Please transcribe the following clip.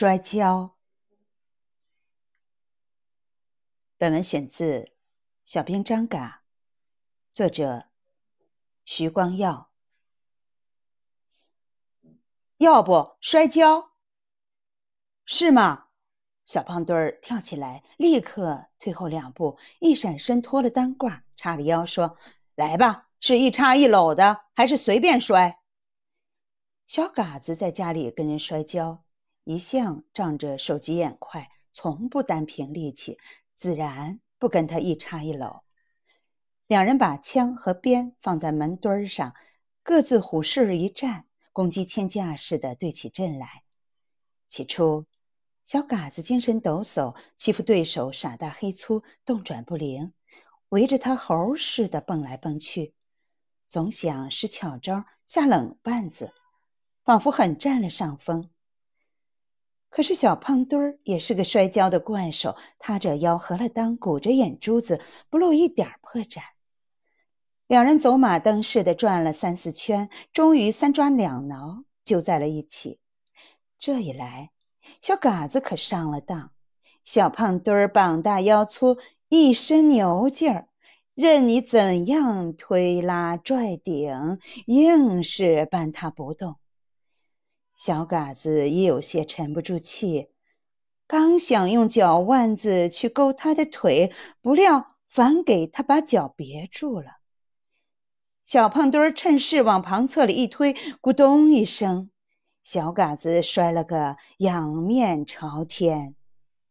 摔跤。本文选自《小兵张嘎》，作者徐光耀。要不摔跤？是吗？小胖墩儿跳起来，立刻退后两步，一闪身脱了单褂，叉着腰说：“来吧，是一插一搂的，还是随便摔？”小嘎子在家里跟人摔跤。一向仗着手疾眼快，从不单凭力气，自然不跟他一插一搂。两人把枪和鞭放在门墩儿上，各自虎视一站，公鸡千架似的对起阵来。起初，小嘎子精神抖擞，欺负对手傻大黑粗，动转不灵，围着他猴似的蹦来蹦去，总想使巧招下冷绊子，仿佛很占了上风。可是小胖墩儿也是个摔跤的怪手，塌着腰，合了裆，鼓着眼珠子，不露一点破绽。两人走马灯似的转了三四圈，终于三抓两挠，揪在了一起。这一来，小嘎子可上了当。小胖墩儿膀大腰粗，一身牛劲儿，任你怎样推拉拽顶，硬是搬他不动。小嘎子也有些沉不住气，刚想用脚腕子去勾他的腿，不料反给他把脚别住了。小胖墩儿趁势往旁侧里一推，咕咚一声，小嘎子摔了个仰面朝天。